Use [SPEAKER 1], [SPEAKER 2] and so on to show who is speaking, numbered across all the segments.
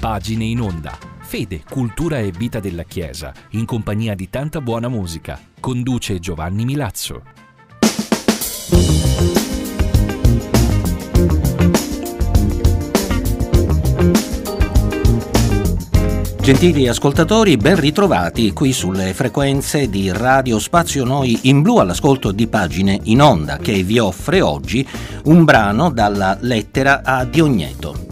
[SPEAKER 1] Pagine in onda. Fede, cultura e vita della Chiesa, in compagnia di tanta buona musica. Conduce Giovanni Milazzo.
[SPEAKER 2] Gentili ascoltatori, ben ritrovati qui sulle frequenze di Radio Spazio Noi in blu all'ascolto di pagine in onda che vi offre oggi un brano dalla lettera a Diogneto.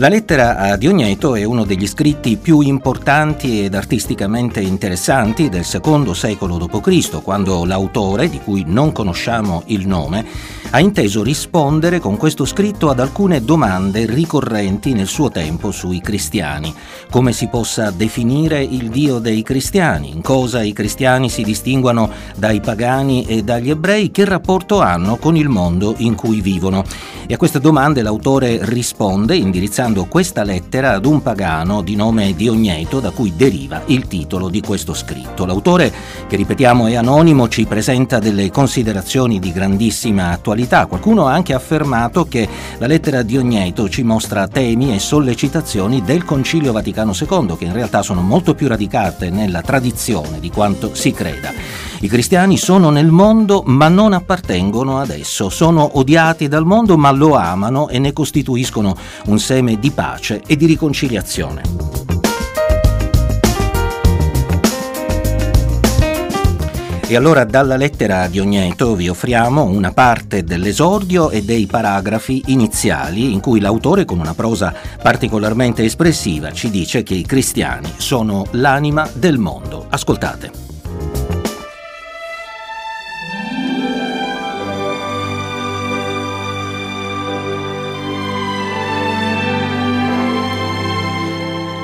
[SPEAKER 2] La lettera a Diogneto è uno degli scritti più importanti ed artisticamente interessanti del secondo secolo d.C., quando l'autore, di cui non conosciamo il nome, ha inteso rispondere con questo scritto ad alcune domande ricorrenti nel suo tempo sui cristiani. Come si possa definire il Dio dei cristiani? In cosa i cristiani si distinguono dai pagani e dagli ebrei? Che rapporto hanno con il mondo in cui vivono? E a queste domande l'autore risponde indirizzando questa lettera ad un pagano di nome Diogneto da cui deriva il titolo di questo scritto. L'autore, che ripetiamo è anonimo, ci presenta delle considerazioni di grandissima attualità. Qualcuno ha anche affermato che la lettera di Ogneto ci mostra temi e sollecitazioni del Concilio Vaticano II, che in realtà sono molto più radicate nella tradizione di quanto si creda. I cristiani sono nel mondo ma non appartengono ad esso, sono odiati dal mondo ma lo amano e ne costituiscono un seme di pace e di riconciliazione. E allora dalla lettera di Ogneto vi offriamo una parte dell'esordio e dei paragrafi iniziali in cui l'autore con una prosa particolarmente espressiva ci dice che i cristiani sono l'anima del mondo. Ascoltate.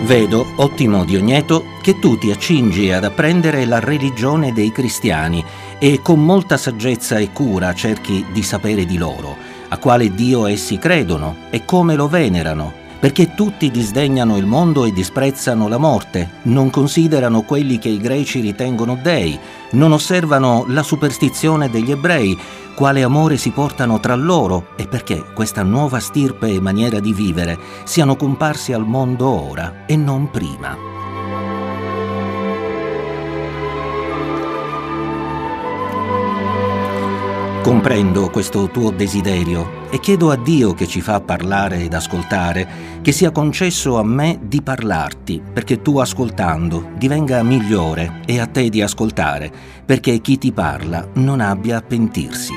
[SPEAKER 2] Vedo, ottimo Diogneto, che tu ti accingi ad apprendere la religione dei cristiani e con molta saggezza e cura cerchi di sapere di loro, a quale Dio essi credono e come lo venerano, perché tutti disdegnano il mondo e disprezzano la morte, non considerano quelli che i greci ritengono dei, non osservano la superstizione degli ebrei, quale amore si portano tra loro e perché questa nuova stirpe e maniera di vivere siano comparsi al mondo ora e non prima. Comprendo questo tuo desiderio e chiedo a Dio che ci fa parlare ed ascoltare, che sia concesso a me di parlarti, perché tu ascoltando divenga migliore e a te di ascoltare, perché chi ti parla non abbia a pentirsi.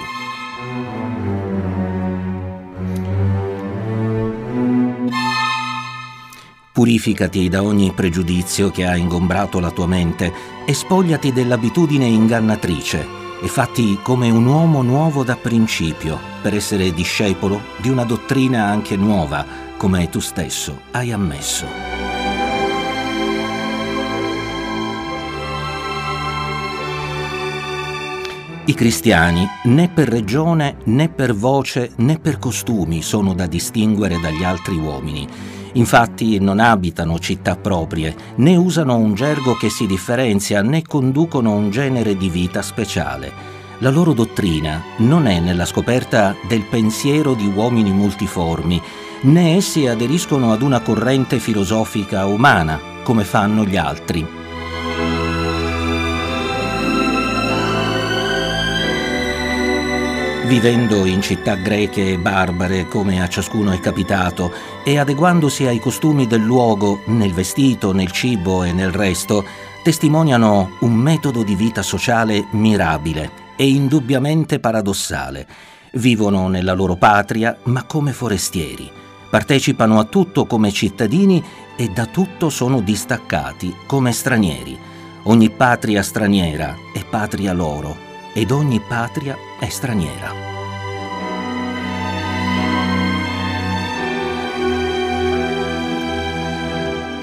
[SPEAKER 2] Purificati da ogni pregiudizio che ha ingombrato la tua mente e spogliati dell'abitudine ingannatrice e fatti come un uomo nuovo da principio, per essere discepolo di una dottrina anche nuova, come tu stesso hai ammesso. I cristiani né per regione né per voce né per costumi sono da distinguere dagli altri uomini Infatti non abitano città proprie, né usano un gergo che si differenzia, né conducono un genere di vita speciale. La loro dottrina non è nella scoperta del pensiero di uomini multiformi, né essi aderiscono ad una corrente filosofica umana, come fanno gli altri. Vivendo in città greche e barbare come a ciascuno è capitato e adeguandosi ai costumi del luogo nel vestito, nel cibo e nel resto, testimoniano un metodo di vita sociale mirabile e indubbiamente paradossale. Vivono nella loro patria ma come forestieri, partecipano a tutto come cittadini e da tutto sono distaccati come stranieri. Ogni patria straniera è patria loro ed ogni patria è straniera.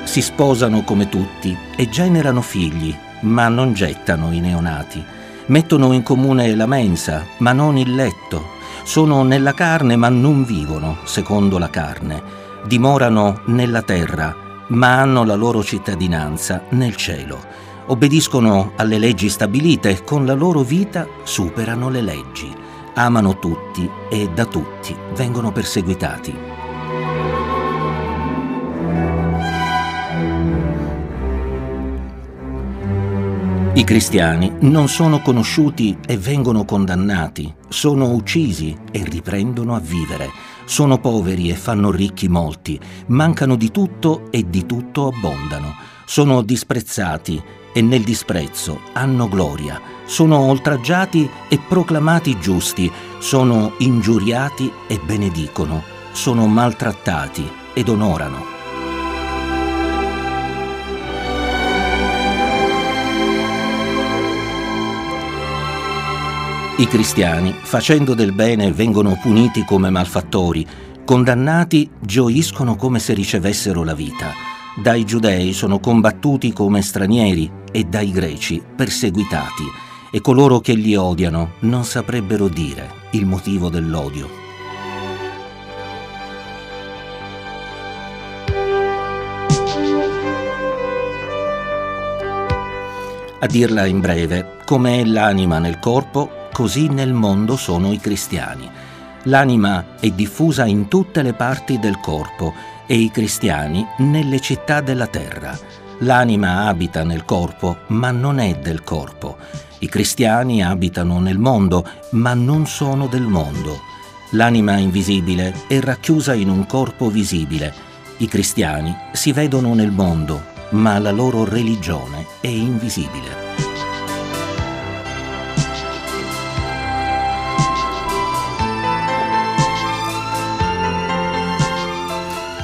[SPEAKER 2] Si sposano come tutti e generano figli, ma non gettano i neonati. Mettono in comune la mensa, ma non il letto. Sono nella carne, ma non vivono secondo la carne. Dimorano nella terra, ma hanno la loro cittadinanza nel cielo obbediscono alle leggi stabilite e con la loro vita superano le leggi. amano tutti e da tutti vengono perseguitati. I cristiani non sono conosciuti e vengono condannati, sono uccisi e riprendono a vivere, sono poveri e fanno ricchi molti, mancano di tutto e di tutto abbondano, sono disprezzati e nel disprezzo hanno gloria, sono oltraggiati e proclamati giusti, sono ingiuriati e benedicono, sono maltrattati ed onorano. I cristiani, facendo del bene, vengono puniti come malfattori, condannati gioiscono come se ricevessero la vita. Dai giudei sono combattuti come stranieri e dai greci perseguitati e coloro che li odiano non saprebbero dire il motivo dell'odio. A dirla in breve, come è l'anima nel corpo, Così nel mondo sono i cristiani. L'anima è diffusa in tutte le parti del corpo e i cristiani nelle città della terra. L'anima abita nel corpo, ma non è del corpo. I cristiani abitano nel mondo, ma non sono del mondo. L'anima invisibile è racchiusa in un corpo visibile. I cristiani si vedono nel mondo, ma la loro religione è invisibile.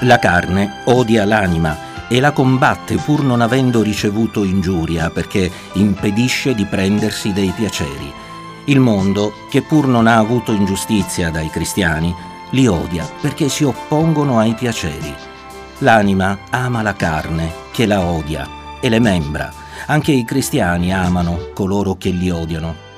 [SPEAKER 2] La carne odia l'anima e la combatte pur non avendo ricevuto ingiuria perché impedisce di prendersi dei piaceri. Il mondo, che pur non ha avuto ingiustizia dai cristiani, li odia perché si oppongono ai piaceri. L'anima ama la carne, che la odia, e le membra. Anche i cristiani amano coloro che li odiano.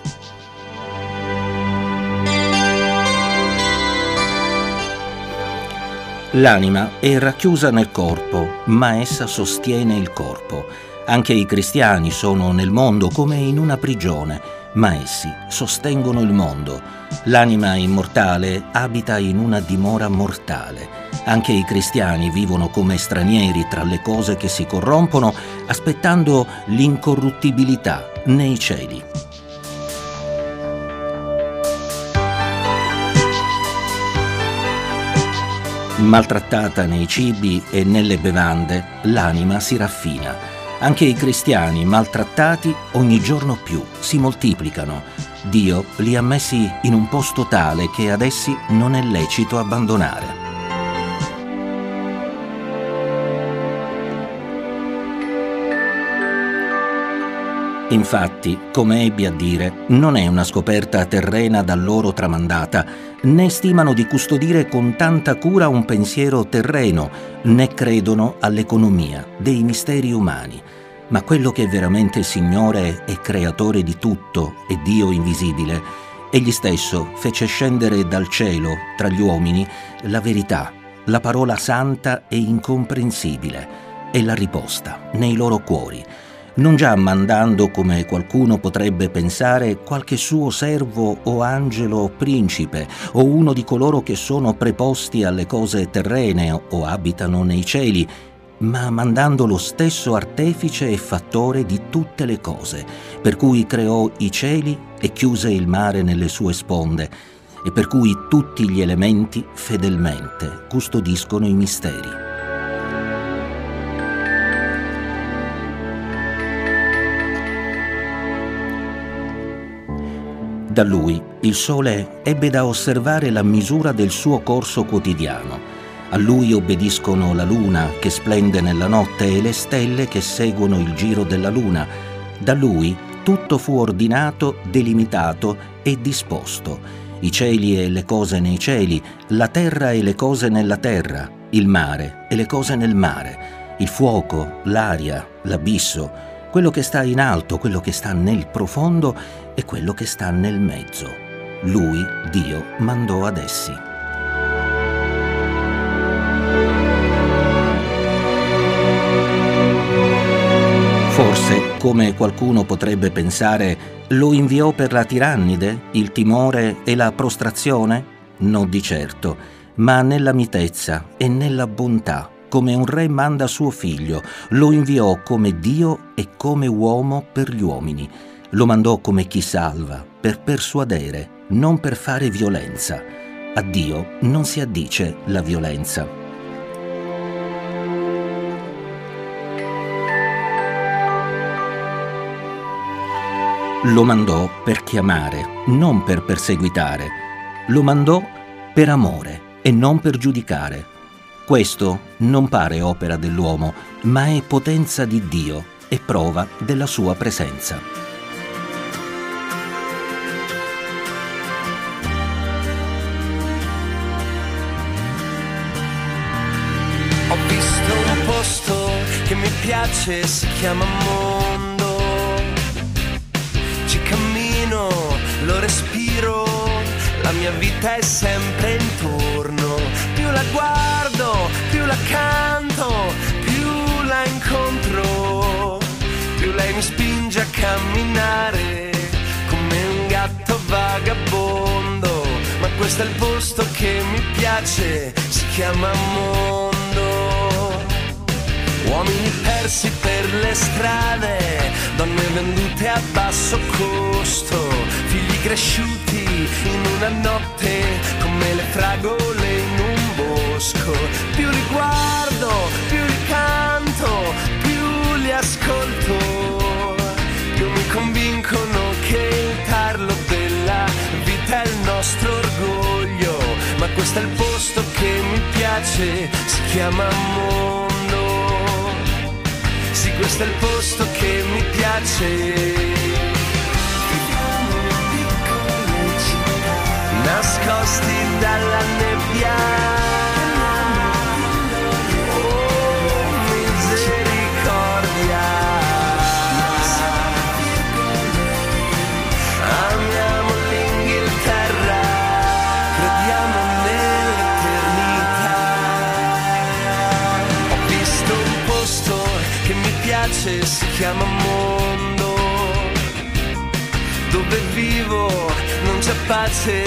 [SPEAKER 2] L'anima è racchiusa nel corpo, ma essa sostiene il corpo. Anche i cristiani sono nel mondo come in una prigione, ma essi sostengono il mondo. L'anima immortale abita in una dimora mortale. Anche i cristiani vivono come stranieri tra le cose che si corrompono, aspettando l'incorruttibilità nei cieli. Maltrattata nei cibi e nelle bevande, l'anima si raffina. Anche i cristiani maltrattati ogni giorno più si moltiplicano. Dio li ha messi in un posto tale che ad essi non è lecito abbandonare. Infatti, come ebbi a dire, non è una scoperta terrena da loro tramandata, né stimano di custodire con tanta cura un pensiero terreno, né credono all'economia dei misteri umani. Ma quello che è veramente Signore e Creatore di tutto e Dio invisibile, egli stesso fece scendere dal cielo, tra gli uomini, la verità, la parola santa e incomprensibile, e la riposta nei loro cuori non già mandando, come qualcuno potrebbe pensare, qualche suo servo o angelo o principe, o uno di coloro che sono preposti alle cose terrene o abitano nei cieli, ma mandando lo stesso artefice e fattore di tutte le cose, per cui creò i cieli e chiuse il mare nelle sue sponde, e per cui tutti gli elementi fedelmente custodiscono i misteri. Da lui il sole ebbe da osservare la misura del suo corso quotidiano. A lui obbediscono la luna che splende nella notte e le stelle che seguono il giro della luna. Da lui tutto fu ordinato, delimitato e disposto. I cieli e le cose nei cieli, la terra e le cose nella terra, il mare e le cose nel mare, il fuoco, l'aria, l'abisso, quello che sta in alto, quello che sta nel profondo e quello che sta nel mezzo. Lui, Dio, mandò ad essi. Forse come qualcuno potrebbe pensare, lo inviò per la tirannide, il timore e la prostrazione? No di certo, ma nella mitezza e nella bontà, come un re manda suo figlio, lo inviò come Dio e come uomo per gli uomini. Lo mandò come chi salva, per persuadere, non per fare violenza. A Dio non si addice la violenza. Lo mandò per chiamare, non per perseguitare. Lo mandò per amore e non per giudicare. Questo non pare opera dell'uomo, ma è potenza di Dio e prova della sua presenza.
[SPEAKER 3] Ho visto un posto che mi piace, si chiama mondo lo respiro, la mia vita è sempre intorno. La guardo, più la canto, più la incontro, più lei mi spinge a camminare come un gatto vagabondo. Ma questo è il posto che mi piace, si chiama mondo. Uomini persi per le strade, donne vendute a basso costo, figli cresciuti in una notte come le fragole bosco. Più li guardo, più li canto, più li ascolto, più mi convincono che il tarlo della vita è il nostro orgoglio. Ma questo è il posto che mi piace, si chiama mondo. Sì, questo è il posto che mi piace. Nascosti dalla nebbia. Chiama mondo. Dove vivo non c'è pace,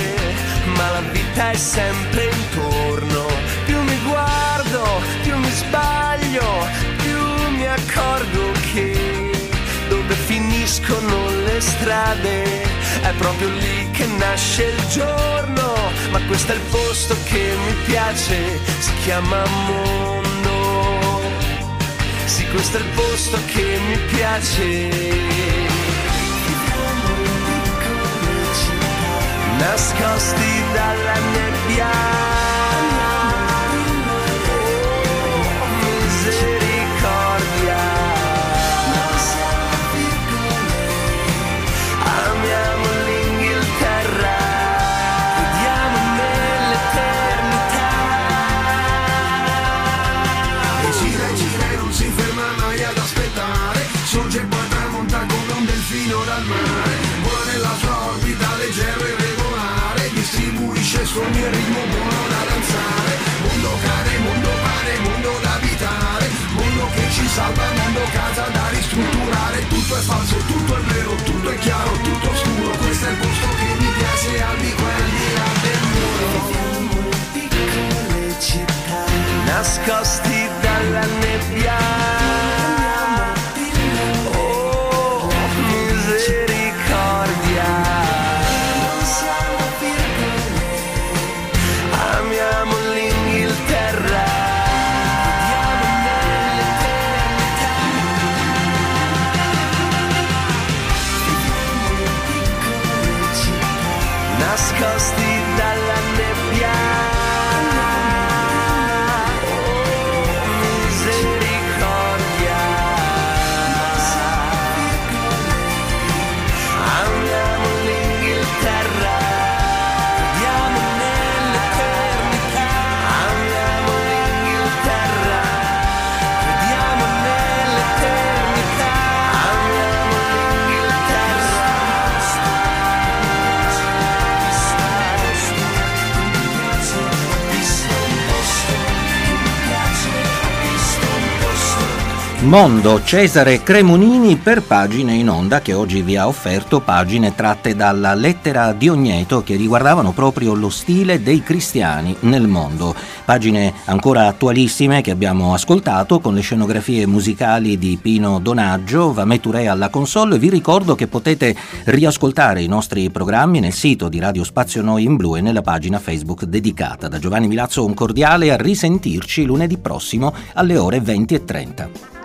[SPEAKER 3] ma la vita è sempre intorno. Più mi guardo, più mi sbaglio, più mi accorgo che dove finiscono le strade è proprio lì che nasce il giorno. Ma questo è il posto che mi piace, si chiama mondo. Sì, questo è il posto che mi piace. Nascosti dalla nebbia.
[SPEAKER 2] Mondo Cesare Cremonini per pagine in onda che oggi vi ha offerto pagine tratte dalla lettera di Ogneto che riguardavano proprio lo stile dei cristiani nel mondo. Pagine ancora attualissime che abbiamo ascoltato con le scenografie musicali di Pino Donaggio, Vameture alla console. Vi ricordo che potete riascoltare i nostri programmi nel sito di Radio Spazio Noi in Blu e nella pagina Facebook dedicata. Da Giovanni Milazzo un cordiale a risentirci lunedì prossimo alle ore 20 e 30.